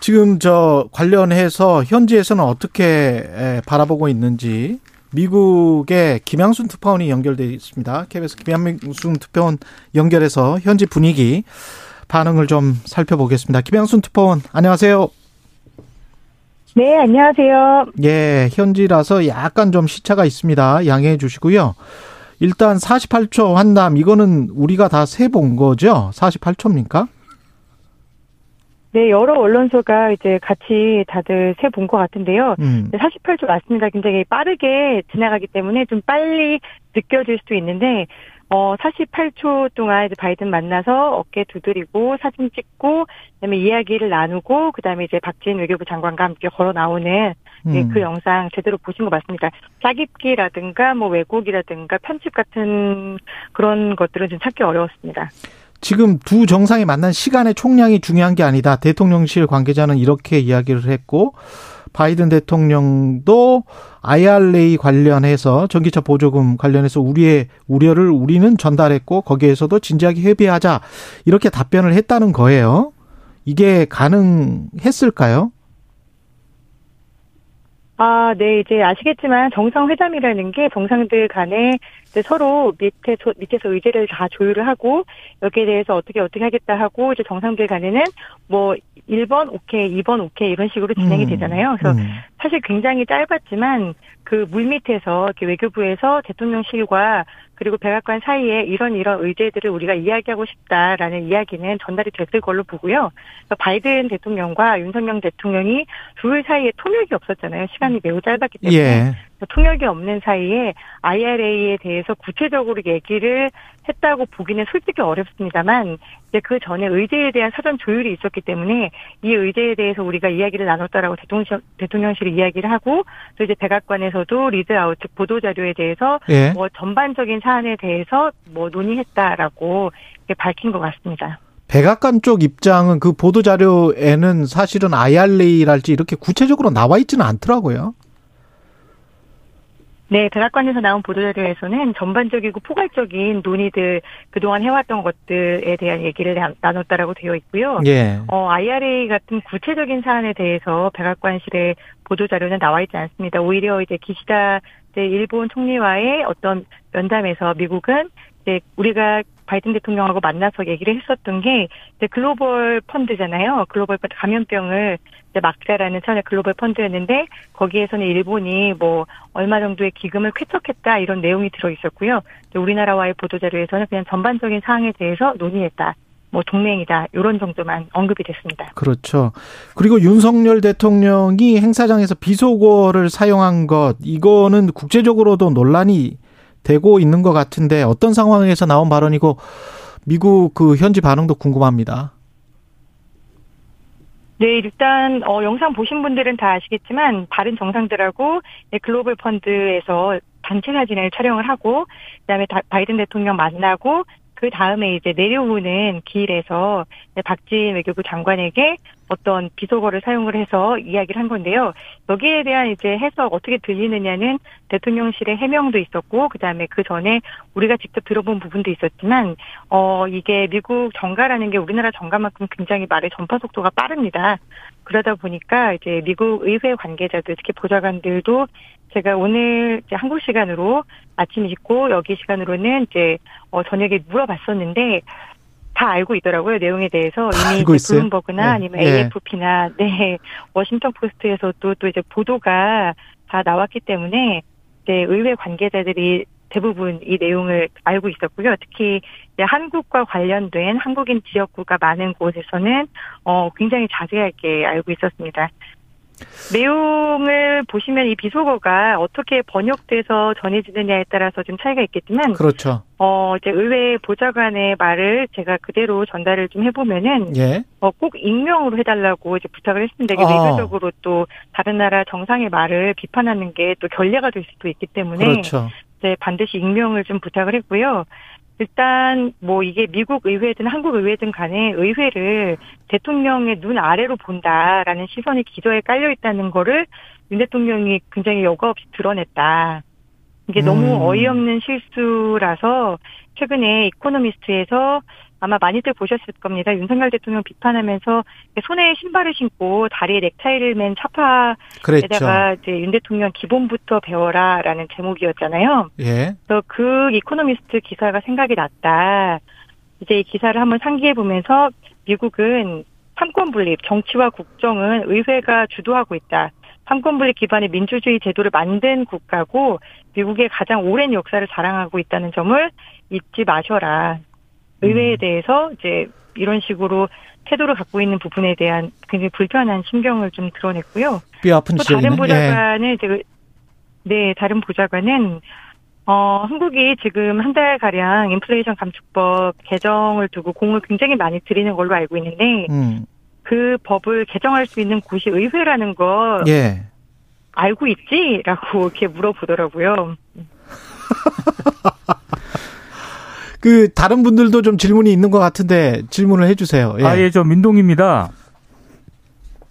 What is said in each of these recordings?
지금 저 관련해서 현지에서는 어떻게 바라보고 있는지 미국의 김양순 특파원이 연결돼 있습니다. KBS 김양순 특파원 연결해서 현지 분위기 반응을 좀 살펴보겠습니다. 김양순 특파원 안녕하세요. 네, 안녕하세요. 예, 현지라서 약간 좀 시차가 있습니다. 양해해 주시고요. 일단 48초 환담 이거는 우리가 다 세 본 거죠? 48초입니까? 네, 여러 언론사가 이제 같이 다들 세본것 같은데요. 음. 48초 맞습니다. 굉장히 빠르게 지나가기 때문에 좀 빨리 느껴질 수도 있는데, 어, 48초 동안 이제 바이든 만나서 어깨 두드리고 사진 찍고, 그다음에 이야기를 나누고, 그다음에 이제 박진 외교부 장관과 함께 걸어 나오는 네, 음. 네, 그 영상 제대로 보신 거 맞습니다. 짜깁기라든가 뭐 왜곡이라든가 편집 같은 그런 것들은 좀 찾기 어려웠습니다. 지금 두 정상이 만난 시간의 총량이 중요한 게 아니다. 대통령실 관계자는 이렇게 이야기를 했고 바이든 대통령도 IRA 관련해서 전기차 보조금 관련해서 우리의 우려를 우리는 전달했고 거기에서도 진지하게 협의하자 이렇게 답변을 했다는 거예요. 이게 가능했을까요? 아, 네, 이제 아시겠지만 정상회담이라는 게 정상들 간에 서로 밑에 밑에서 의제를 다 조율을 하고 여기에 대해서 어떻게 어떻게 하겠다 하고 이제 정상들 간에는 뭐 1번 오케이, 2번 오케이 이런 식으로 진행이 음. 되잖아요. 그래서 음. 사실 굉장히 짧았지만 그 물밑에서 이렇게 외교부에서 대통령실과 그리고 백악관 사이에 이런 이런 의제들을 우리가 이야기하고 싶다라는 이야기는 전달이 됐을 걸로 보고요. 바이든 대통령과 윤석열 대통령이 둘 사이에 통역이 없었잖아요. 시간이 매우 짧았기 때문에. 예. 통역이 없는 사이에 IRA에 대해서 구체적으로 얘기를 했다고 보기는 솔직히 어렵습니다만 이제 그 전에 의제에 대한 사전 조율이 있었기 때문에 이 의제에 대해서 우리가 이야기를 나눴다라고 대통령, 대통령실이 이야기를 하고 또 이제 백악관에서도 readout 즉 보도 자료에 대해서 예. 뭐 전반적인 사안에 대해서 뭐 논의했다라고 밝힌 것 같습니다. 백악관 쪽 입장은 그 보도 자료에는 사실은 IRA랄지 이렇게 구체적으로 나와 있지는 않더라고요. 네, 백악관에서 나온 보도자료에서는 전반적이고 포괄적인 논의들 그동안 해왔던 것들에 대한 얘기를 나눴다라고 되어 있고요. 예. 어, IRA 같은 구체적인 사안에 대해서 백악관실의 보도자료는 나와 있지 않습니다. 오히려 이제 기시다 일본 총리와의 어떤 면담에서 미국은 이제 우리가 바이든 대통령하고 만나서 얘기를 했었던 게 이제 글로벌 펀드잖아요. 글로벌 감염병을 이제 막자라는 차원의 글로벌 펀드였는데 거기에서는 일본이 뭐 얼마 정도의 기금을 쾌척했다 이런 내용이 들어 있었고요. 우리나라와의 보도 자료에서는 그냥 전반적인 사항에 대해서 논의했다. 뭐 동맹이다 이런 정도만 언급이 됐습니다. 그렇죠. 그리고 윤석열 대통령이 행사장에서 비속어를 사용한 것 이거는 국제적으로도 논란이 되고 있는 것 같은데 어떤 상황에서 나온 발언이고 미국 그 현지 반응도 궁금합니다. 네, 일단 어, 영상 보신 분들은 다 아시겠지만 다른 정상들하고 네, 글로벌 펀드에서 단체 사진을 촬영을 하고 그다음에 다, 바이든 대통령 만나고 그 다음에 이제 내려오는 길에서 박진 외교부 장관에게 어떤 비속어를 사용을 해서 이야기를 한 건데요. 여기에 대한 이제 해석 어떻게 들리느냐는 대통령실의 해명도 있었고 그 다음에 그 전에 우리가 직접 들어본 부분도 있었지만 어 이게 미국 정가라는 게 우리나라 정가만큼 굉장히 말의 전파 속도가 빠릅니다. 그러다 보니까 이제 미국 의회 관계자들 특히 보좌관들도 제가 오늘 이제 한국 시간으로 아침 있고 여기 시간으로는 이제 어 저녁에 물어봤었는데 다 알고 있더라고요 내용에 대해서 이미 블룸버그나 네. 아니면 AFP나 네 워싱턴 포스트에서도 또 이제 보도가 다 나왔기 때문에 이제 의회 관계자들이 대부분 이 내용을 알고 있었고요. 특히 한국과 관련된 한국인 지역구가 많은 곳에서는 어 굉장히 자세하게 알고 있었습니다. 내용을 보시면 이 비속어가 어떻게 번역돼서 전해지느냐에 따라서 좀 차이가 있겠지만 그렇죠. 어 이제 의회 보좌관의 말을 제가 그대로 전달을 좀 해보면은 예. 어꼭 익명으로 해달라고 이제 부탁을 했습니다. 이게 아. 외교적으로 또 다른 나라 정상의 말을 비판하는 게 또 결례가 될 수도 있기 때문에 그렇죠. 이제 반드시 익명을 좀 부탁을 했고요. 일단 뭐 이게 미국 의회든 한국 의회든 간에 의회를 대통령의 눈 아래로 본다라는 시선이 기저에 깔려 있다는 거를 윤 대통령이 굉장히 여과 없이 드러냈다. 이게 음. 너무 어이없는 실수라서 최근에 이코노미스트에서 아마 많이들 보셨을 겁니다. 윤석열 대통령 비판하면서 손에 신발을 신고 다리에 넥타이를 맨 차파에다가 그랬죠. 이제 윤 대통령 기본부터 배워라라는 제목이었잖아요. 예. 그래서 그 이코노미스트 기사가 생각이 났다. 이제 이 기사를 한번 상기해 보면서 미국은 삼권 분립, 정치와 국정은 의회가 주도하고 있다. 삼권 분립 기반의 민주주의 제도를 만든 국가고 미국의 가장 오랜 역사를 자랑하고 있다는 점을 잊지 마셔라. 의회에 음. 대해서 이제 이런 식으로 태도를 갖고 있는 부분에 대한 굉장히 불편한 심경을 좀 드러냈고요. 뼈 아픈 또 다른 보좌관은 예. 네 다른 보좌관은 어 한국이 지금 한 달 가량 인플레이션 감축법 개정을 두고 공을 굉장히 많이 들이는 걸로 알고 있는데 음. 그 법을 개정할 수 있는 곳이 의회라는 거 예. 알고 있지라고 이렇게 물어보더라고요. 그 다른 분들도 좀 질문이 있는 것 같은데 질문을 해주세요. 예. 아예 저 민동입니다.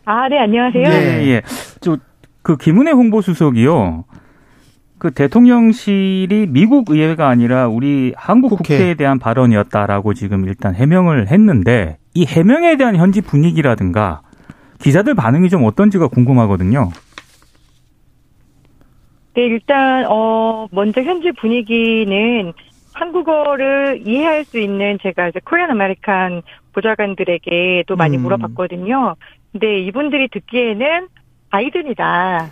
아 네 안녕하세요. 네. 예. 저그 김은혜 홍보수석이요. 그 대통령실이 미국 의회가 아니라 우리 한국 국회. 국회에 대한 발언이었다라고 지금 일단 해명을 했는데 이 해명에 대한 현지 분위기라든가 기자들 반응이 좀 어떤지가 궁금하거든요. 네, 일단 어 먼저 현지 분위기는 한국어를 이해할 수 있는 제가 이제 Korean American 보좌관들에게 또 많이 음. 물어봤거든요. 근데 이분들이 듣기에는 바이든이다.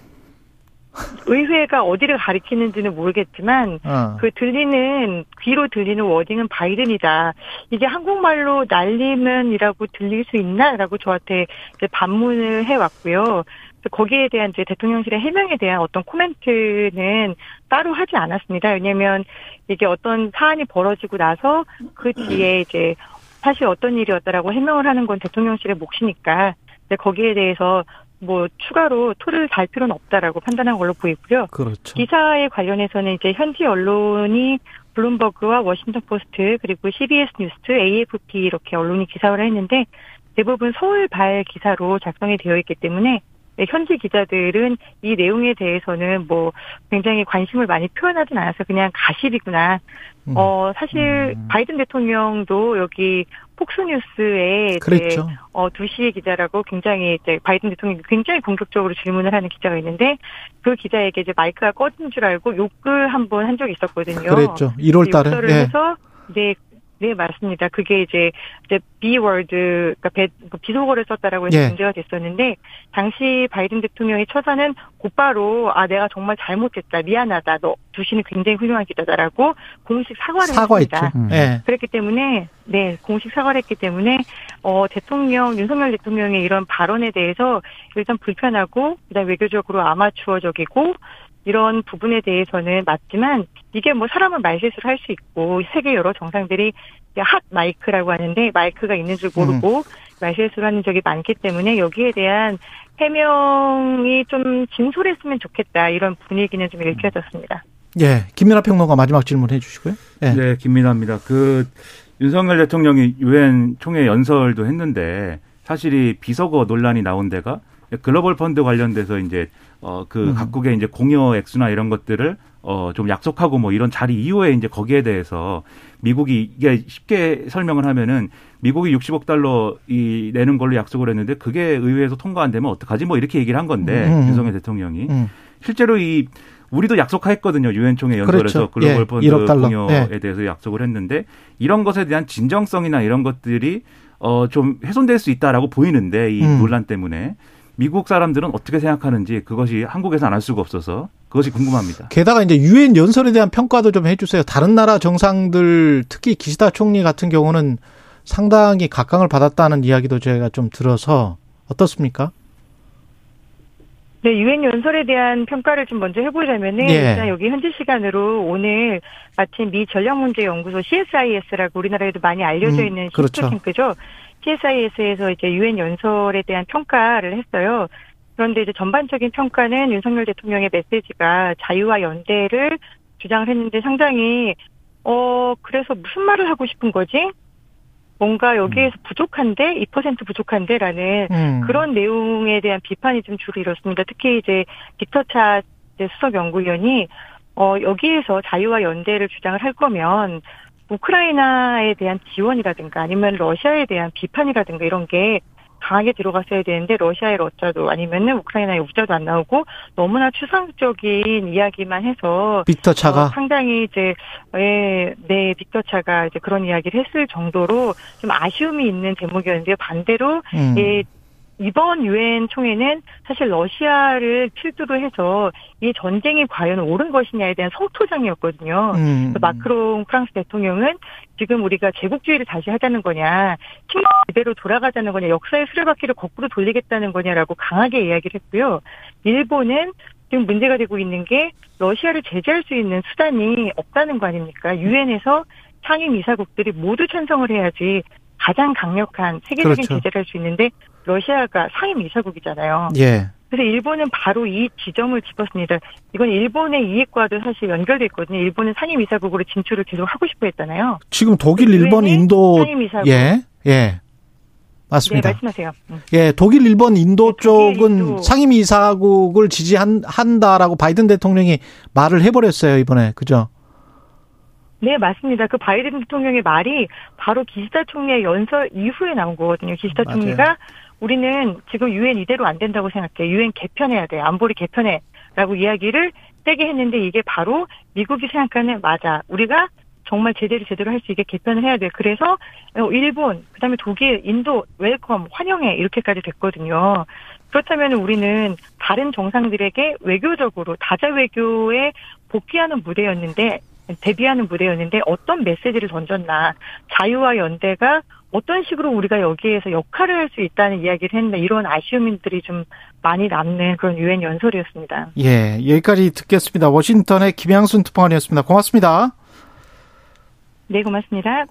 의회가 어디를 가리키는지는 모르겠지만 어. 그 들리는 귀로 들리는 wording은 바이든이다. 이게 한국말로 날리면이라고 들릴 수 있나라고 저한테 이제 반문을 해왔고요. 거기에 대한 이제 대통령실의 해명에 대한 어떤 코멘트는 따로 하지 않았습니다. 왜냐하면 이게 어떤 사안이 벌어지고 나서 그 뒤에 이제 사실 어떤 일이었다라고 해명을 하는 건 대통령실의 몫이니까 거기에 대해서 뭐 추가로 토를 달 필요는 없다라고 판단한 걸로 보이고요. 그렇죠. 기사에 관련해서는 이제 현지 언론이 블룸버그와 워싱턴 포스트 그리고 CBS 뉴스, AFP 이렇게 언론이 기사를 했는데 대부분 서울 발 기사로 작성이 되어 있기 때문에 네, 현지 기자들은 이 내용에 대해서는 뭐 굉장히 관심을 많이 표현하진 않아서 그냥 가십이구나. 음. 어 사실 음. 바이든 대통령도 여기 폭스뉴스에 그랬죠. 어 2시의 기자라고 굉장히 이제 바이든 대통령이 굉장히 공격적으로 질문을 하는 기자가 있는데 그 기자에게 이제 마이크가 꺼진 줄 알고 욕을 한 번 한 적이 있었거든요. 그랬죠. 1월 달에. 욕설을 네. 해서 네 네, 맞습니다. 그게 이제, 이제 비월드, 그러니까 배, 그 비속어를 썼다라고 해서 예. 문제가 됐었는데, 당시 바이든 대통령의 처사는 곧바로, 아, 내가 정말 잘못했다, 미안하다, 너, 두시는 굉장히 훌륭한 기자다라고 공식 사과를 사과했죠. 했습니다. 음. 예. 그랬기 때문에, 네, 공식 사과를 했기 때문에, 어, 대통령, 윤석열 대통령의 이런 발언에 대해서 일단 불편하고, 그 다음 외교적으로 아마추어적이고, 이런 부분에 대해서는 맞지만 이게 뭐 사람은 말실수를 할 수 있고 세계 여러 정상들이 핫 마이크라고 하는데 마이크가 있는 줄 모르고 음. 말실수를 하는 적이 많기 때문에 여기에 대한 해명이 좀 진솔했으면 좋겠다 이런 분위기는 좀 읽혀졌습니다. 예, 김민아 평론가 마지막 질문 해 주시고요. 예. 네, 김민아입니다. 그 윤석열 대통령이 유엔 총회 연설도 했는데 사실 이 비서거 논란이 나온 데가 글로벌 펀드 관련돼서 이제 어 그 음. 각국의 이제 공여 액수나 이런 것들을 어 좀 약속하고 뭐 이런 자리 이후에 이제 거기에 대해서 미국이 이게 쉽게 설명을 하면은 미국이 60억 달러 이 내는 걸로 약속을 했는데 그게 의회에서 통과 안 되면 어떡하지 뭐 이렇게 얘기를 한 건데 음. 윤석열 대통령이 음. 실제로 이 우리도 약속했거든요. 유엔 총회 연설에서 그렇죠. 글로벌 예, 펀드 공여에 예. 대해서 약속을 했는데 이런 것에 대한 진정성이나 이런 것들이 어 좀 훼손될 수 있다라고 보이는데 이 음. 논란 때문에 미국 사람들은 어떻게 생각하는지 그것이 한국에서 안 할 수가 없어서 그것이 궁금합니다. 게다가 이제 유엔 연설에 대한 평가도 좀 해주세요. 다른 나라 정상들 특히 기시다 총리 같은 경우는 상당히 각광을 받았다는 이야기도 제가 좀 들어서 어떻습니까? 네, 유엔 연설에 대한 평가를 좀 먼저 해보자면은 예. 일단 여기 현지 시간으로 오늘 마침 미 전략문제연구소 CSIS라고 우리나라에도 많이 알려져 음, 있는 음, 그렇죠. 싱크탱크죠. CSIS에서 이제 유엔 연설에 대한 평가를 했어요. 그런데 이제 전반적인 평가는 윤석열 대통령의 메시지가 자유와 연대를 주장을 했는데 상당히 어 그래서 무슨 말을 하고 싶은 거지? 뭔가 여기에서 음. 부족한데 2% 부족한데라는 음. 그런 내용에 대한 비판이 좀 주로 이렇습니다. 특히 이제 빅터차 수석 연구위원이 어 여기에서 자유와 연대를 주장을 할 거면 우크라이나에 대한 지원이라든가 아니면 러시아에 대한 비판이라든가 이런 게 강하게 들어갔어야 되는데 러시아의 러자도 아니면은 우크라이나의 우자도 안 나오고 너무나 추상적인 이야기만 해서 빅터 차가 어, 상당히 이제 예, 네 빅터 차가 이제 그런 이야기를 했을 정도로 좀 아쉬움이 있는 제목이었는데요. 반대로 음. 예, 이번 유엔 총회는 사실 러시아를 필두로 해서 이 전쟁이 과연 옳은 것이냐에 대한 성토장이었거든요. 음. 마크롱 프랑스 대통령은 지금 우리가 제국주의를 다시 하자는 거냐, 식민 그대로 돌아가자는 거냐, 역사의 수레바퀴를 거꾸로 돌리겠다는 거냐라고 강하게 이야기를 했고요. 일본은 지금 문제가 되고 있는 게 러시아를 제재할 수 있는 수단이 없다는 거 아닙니까? 유엔에서 상임 이사국들이 모두 찬성을 해야지 가장 강력한 세계적인 그렇죠. 제재를 할 수 있는데 러시아가 상임 이사국이잖아요. 예. 그래서 일본은 바로 이 지점을 짚었습니다. 이건 일본의 이익과도 사실 연결돼 있거든요. 일본은 상임 이사국으로 진출을 계속 하고 싶어 했잖아요. 지금 독일, 일본, 인도 상임 이사국. 예. 예. 네, 맞습니다. 말씀하세요. 음. 예, 독일, 일본, 인도 네, 독일, 쪽은 인도. 상임 이사국을 지지한 한다라고 바이든 대통령이 말을 해버렸어요 이번에 그죠? 네, 맞습니다. 그 바이든 대통령의 말이 바로 기시다 총리의 연설 이후에 나온 거거든요. 기시다 맞아요. 총리가 우리는 지금 유엔 이대로 안 된다고 생각해. 유엔 개편해야 돼. 안보리 개편해. 라고 이야기를 세게 했는데 이게 바로 미국이 생각하는 맞아. 우리가 정말 제대로 제대로 할 수 있게 개편을 해야 돼. 그래서 어, 일본, 그다음에 독일, 인도 welcome 환영해 이렇게까지 됐거든요. 그렇다면 우리는 다른 정상들에게 외교적으로 다자 외교에 복귀하는 무대였는데 대비하는 무대였는데 어떤 메시지를 던졌나 자유와 연대가 어떤 식으로 우리가 여기에서 역할을 할 수 있다는 이야기를 했나 이런 아쉬움들이 좀 많이 남는 그런 유엔 연설이었습니다. 예, 여기까지 듣겠습니다. 워싱턴의 김양순 특파원이었습니다. 고맙습니다. 네, 고맙습니다.